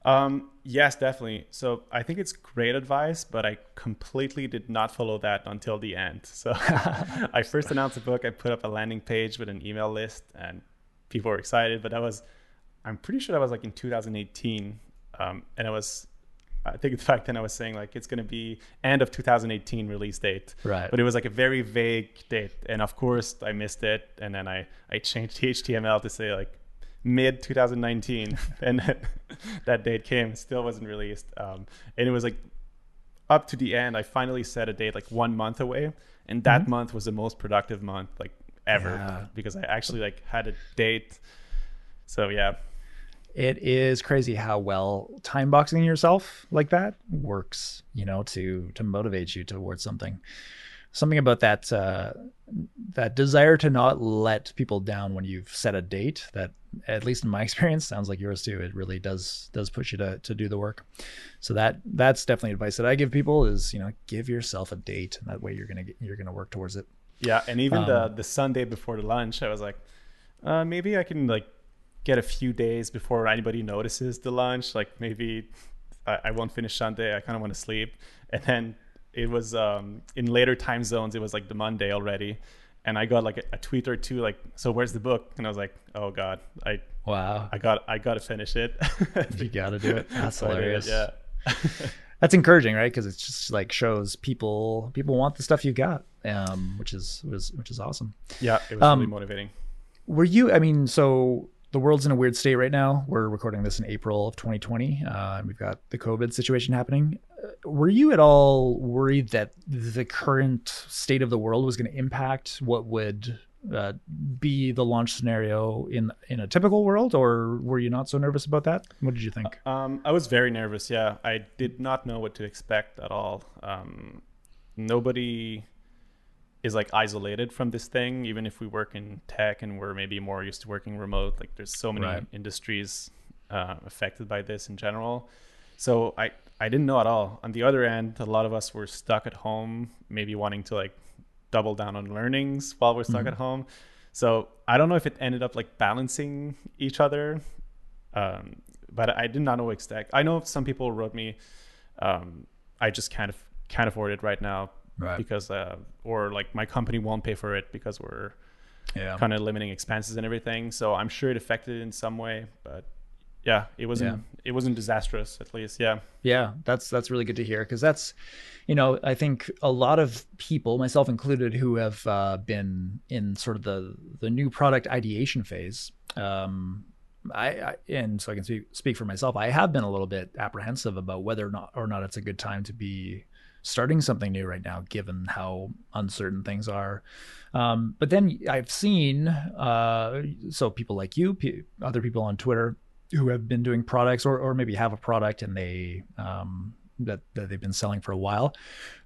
S2: Um, yes, definitely. So I think it's great advice, but I completely did not follow that until the end. So I first announced the book. I put up a landing page with an email list, and people were excited. But that was, I'm pretty sure that was like in 2018, um, and I was. I think the fact then I was saying like it's going to be end of 2018 release date,
S1: Right.
S2: But it was like a very vague date, and of course I missed it, and then I I changed the HTML to say like mid 2019 and that date came still wasn't released um, and it was like up to the end i finally set a date like one month away and that month was the most productive month like ever
S1: Yeah.
S2: because i actually like had a date so yeah
S1: It is crazy how well time boxing yourself like that works, you know, to to motivate you towards something. Something about that uh, that desire to not let people down when you've set a date. That, at least in my experience, sounds like yours too. It really does does push you to to do the work. So that that's definitely advice that I give people is you know give yourself a date, and that way you're gonna get, you're gonna work towards it.
S2: yeah and even
S1: Um,
S2: the the sunday before the lunch i was like uh, maybe i can like get a few days before anybody notices the lunch like maybe i, I won't finish sunday i kind of want to sleep and then it was um, in later time zones it was like the monday already and i got like a, a tweet or two like so where's the book and i was like oh god i
S1: Wow,
S2: i got i got to finish it
S1: you got to do it. That's
S2: it,
S1: hilarious.
S2: yeah
S1: that's encouraging, right? Because it's just like shows people people want the stuff you got, um, which is was which is awesome.
S2: yeah it was
S1: Um,
S2: really motivating
S1: Were you? I mean, so the world's in a weird state right now. We're recording this in April of 2020, uh, and we've got the COVID situation happening. Uh, Were you at all worried that the current state of the world was going to impact what would uh, be the launch scenario in in a typical world, or were you not so nervous about that? What did you think?
S2: Um, I was very nervous. Yeah, I did not know what to expect at all. Um, nobody is like isolated from this thing. Even if we work in tech and we're maybe more used to working remote, like there's so many
S1: Right.
S2: industries uh, affected by this in general. So I I didn't know at all. On the other end, a lot of us were stuck at home, maybe wanting to like double down on learnings while we're stuck at home. So I don't know if it ended up like balancing each other um, but I did not know expect. I know some people wrote me, um, I just can't af- can't afford it right now
S1: Right.
S2: because, uh, or like my company won't pay for it because we're
S1: Yeah.
S2: kind of limiting expenses and everything. So I'm sure it affected it in some way, but yeah, it wasn't yeah. it wasn't disastrous at least. Yeah.
S1: Yeah, that's that's really good to hear because that's, you know, I think a lot of people, myself included, who have uh, been in sort of the the new product ideation phase. Um, I, I, and so I can speak, speak for myself. I have been a little bit apprehensive about whether or not or not it's a good time to be starting something new right now, given how uncertain things are. Um, but then I've seen uh, so people like you, p- other people on Twitter who have been doing products or, or maybe have a product and they um, that, that they've been selling for a while.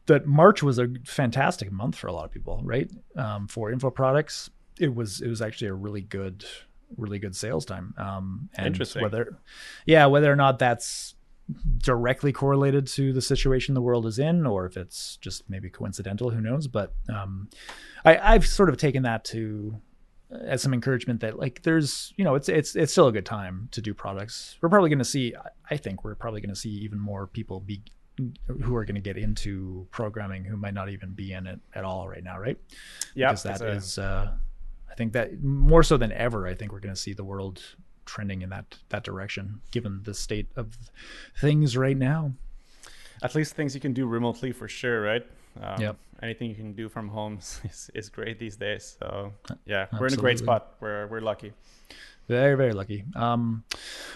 S1: That March was a fantastic month for a lot of people, right? Um, for info products, it was it was actually a really good really good sales time. Um,
S2: and Interesting.
S1: Whether, yeah, whether or not that's directly correlated to the situation the world is in, or if it's just maybe coincidental, who knows? But um, I, I've sort of taken that to as some encouragement that like there's you know it's it's it's still a good time to do products. We're probably going to see. I think we're probably going to see even more people be who are going to get into programming who might not even be in it at all right now, right?
S2: Yeah,
S1: because that is. Uh, I think that more so than ever, I think we're going to see the world trending in that that direction, given the state of things right now.
S2: At least things you can do remotely for sure, right?
S1: Um, yep.
S2: Anything you can do from home is, is great these days. So yeah, Absolutely. we're in a great spot. We're we're lucky.
S1: Very, very lucky. Um,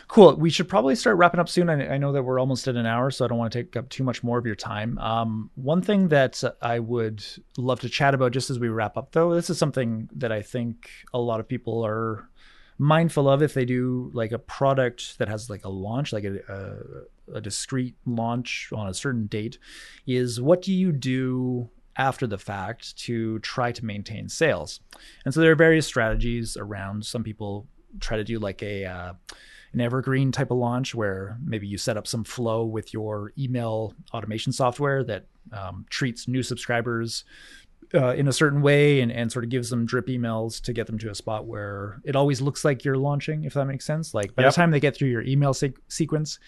S1: cool. We should probably start wrapping up soon. I, I, know that we're almost at an hour, so I don't want to take up too much more of your time. Um, one thing that I would love to chat about just as we wrap up, though, this is something that I think a lot of people are mindful of if they do like a product that has like a launch, like a, a, a discrete launch on a certain date, is what do you do after the fact to try to maintain sales. And so there are various strategies around. Some people try to do like a uh, an evergreen type of launch where maybe you set up some flow with your email automation software that um, treats new subscribers uh, in a certain way and, and sort of gives them drip emails to get them to a spot where it always looks like you're launching, if that makes sense. Like by yep. the time they get through your email se- sequence,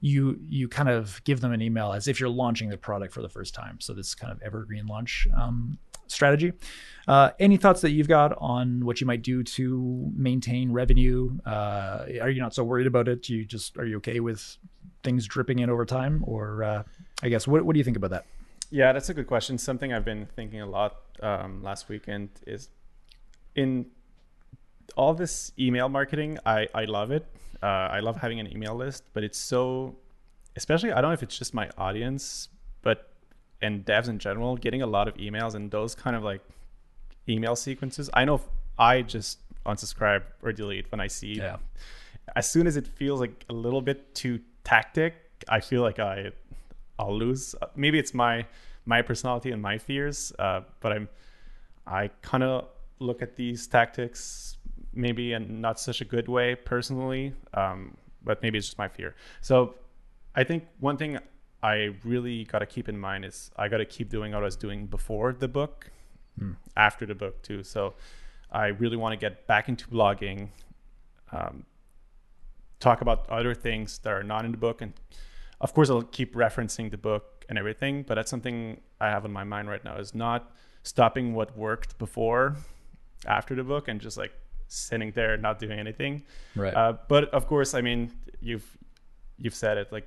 S1: you you kind of give them an email as if you're launching the product for the first time. So this kind of evergreen launch um, strategy. Uh, any thoughts that you've got on what you might do to maintain revenue? Uh, are you not so worried about it? You just are you okay with things dripping in over time, or uh, I guess what what do you think about that?
S2: Yeah, that's a good question. Something I've been thinking a lot um, last weekend is in all this email marketing. I I love it. Uh, I love having an email list, but it's so, especially I don't know if it's just my audience, but and devs in general getting a lot of emails and those kind of like email sequences. I know I just unsubscribe or delete when I see.
S1: Yeah.
S2: As soon as it feels like a little bit too tactic, I feel like I I'll lose. Maybe it's my my personality and my fears, uh, but I'm I kind of look at these tactics maybe in not such a good way personally, um, but maybe it's just my fear. So I think one thing I really got to keep in mind is I got to keep doing what I was doing before the book, mm. after the book too. So I really want to get back into blogging, um, talk about other things that are not in the book, and of course I'll keep referencing the book and everything. But that's something I have in my mind right now is not stopping what worked before, after the book, and just like sitting there not doing anything.
S1: Right.
S2: Uh, but of course, I mean you've you've said it like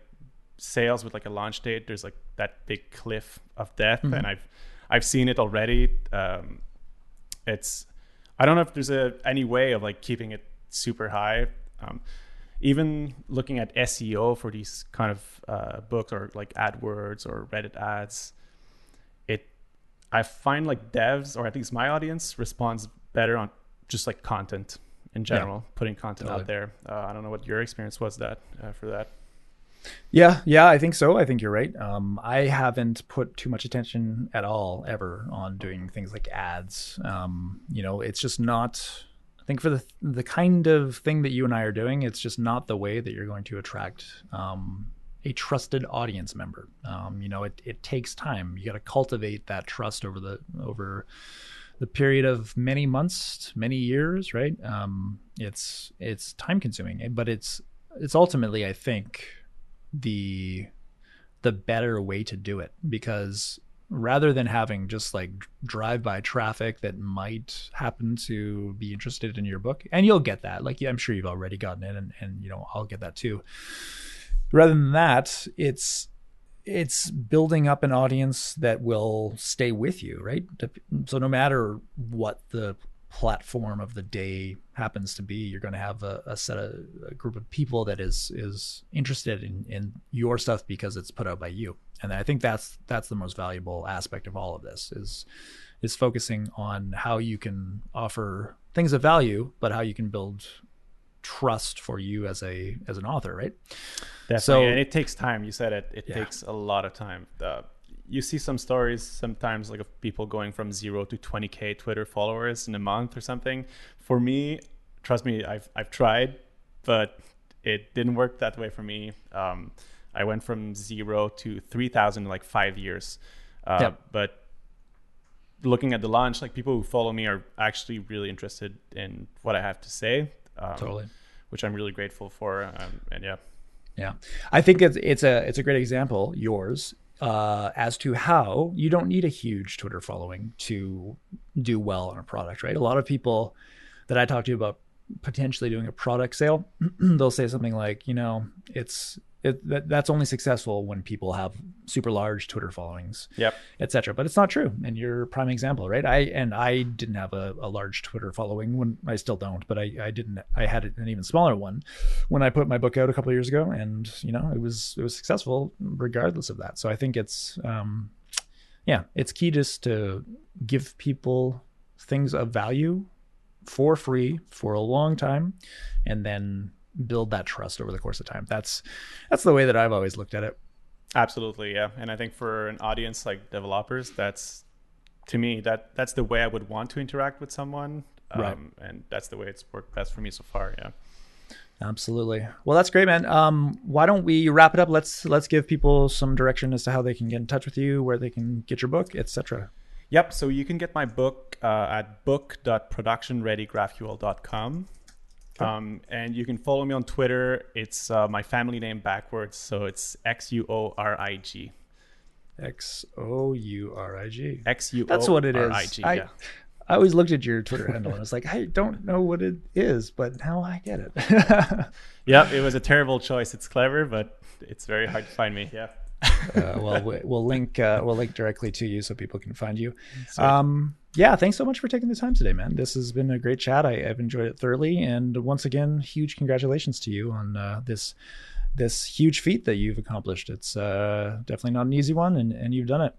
S2: sales with like a launch date, there's like that big cliff of death, mm-hmm. and I've I've seen it already. Um, it's I don't know if there's a any way of like keeping it super high. Um, even looking at SEO for these kind of uh, books or like AdWords or Reddit ads, it I find like devs or at least my audience responds better on just like content in general, yeah. putting content totally. out there. Uh, I don't know what your experience was that uh, for that.
S1: Yeah, yeah, I think so. I think you're right. Um, I haven't put too much attention at all ever on doing things like ads. Um, you know, it's just not. Think for the the kind of thing that you and I are doing, it's just not the way that you're going to attract um, a trusted audience member. Um, you know, it it takes time. You got to cultivate that trust over the over the period of many months, many years, right? Um, it's it's time consuming, but it's it's ultimately, I think, the the better way to do it because rather than having just like drive by traffic that might happen to be interested in your book. And you'll get that. Like, yeah, I'm sure you've already gotten it, and, and you know, I'll get that too. Rather than that, it's it's building up an audience that will stay with you, right? So no matter what the platform of the day happens to be, you're going to have a, a set of a group of people that is is interested in in your stuff because it's put out by you. And I think that's that's the most valuable aspect of all of this is is focusing on how you can offer things of value, but how you can build trust for you as a as an author, right?
S2: Definitely. So, and it takes time. You said it. It yeah. takes a lot of time. Uh, you see some stories sometimes like of people going from zero to 20k Twitter followers in a month or something. For me, trust me, I've I've tried, but it didn't work that way for me. Um, I went from zero to 3,000 in like five years. Uh, yep. But looking at the launch, like people who follow me are actually really interested in what I have to say.
S1: Um, totally.
S2: Which I'm really grateful for. Um, and yeah.
S1: Yeah, I think it's it's a it's a great example yours uh, as to how you don't need a huge Twitter following to do well on a product, right? A lot of people that I talk to about potentially doing a product sale, they'll say something like, you know, it's it, that, that's only successful when people have super large Twitter followings,
S2: yep,
S1: etc. But it's not true, and you're a prime example, right? I and I didn't have a, a, large Twitter following when I still don't, but I, I didn't. I had an even smaller one when I put my book out a couple years ago, and you know it was it was successful regardless of that. So I think it's um, yeah, it's key just to give people things of value for free for a long time, and then build that trust over the course of time. That's that's the way that I've always looked at it.
S2: Absolutely, yeah. And I think for an audience like developers, that's to me that that's the way I would want to interact with someone. Um, right. And that's the way it's worked best for me so far. Yeah.
S1: Absolutely. Well, that's great, man. Um, why don't we wrap it up? Let's let's give people some direction as to how they can get in touch with you, where they can get your book, etc.
S2: Yep. So you can get my book uh, at book.productionreadygraphql.com. Um, and you can follow me on Twitter. It's uh, my family name backwards, so it's X U O R I G.
S1: X O U R I G.
S2: X U O.
S1: That's what it is. I, yeah. I always looked at your Twitter handle and I was like, I don't know what it is, but now I get it.
S2: yep, it was a terrible choice. It's clever, but it's very hard to find me. Yeah.
S1: Uh, well, we'll link uh, we'll link directly to you so people can find you. Um, yeah, thanks so much for taking the time today, man. This has been a great chat. I, have enjoyed it thoroughly, and once again, huge congratulations to you on uh, this this huge feat that you've accomplished. It's uh, definitely not an easy one, and, and you've done it.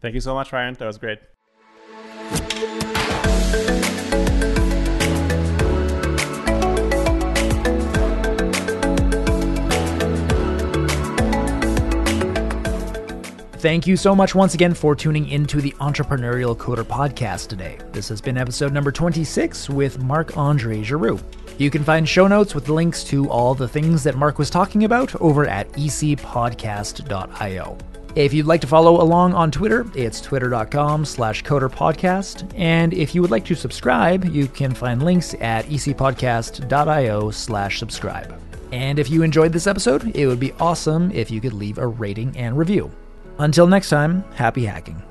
S2: Thank you so much, Ryan. That was great.
S1: Thank you so much once again for tuning into the Entrepreneurial Coder podcast today. This has been episode number 26 with Marc Andre Giroux. You can find show notes with links to all the things that Marc was talking about over at ecpodcast.io. If you'd like to follow along on Twitter, it's twitter.com slash coderpodcast. And if you would like to subscribe, you can find links at ecpodcast.io slash subscribe. And if you enjoyed this episode, it would be awesome if you could leave a rating and review. Until next time, happy hacking.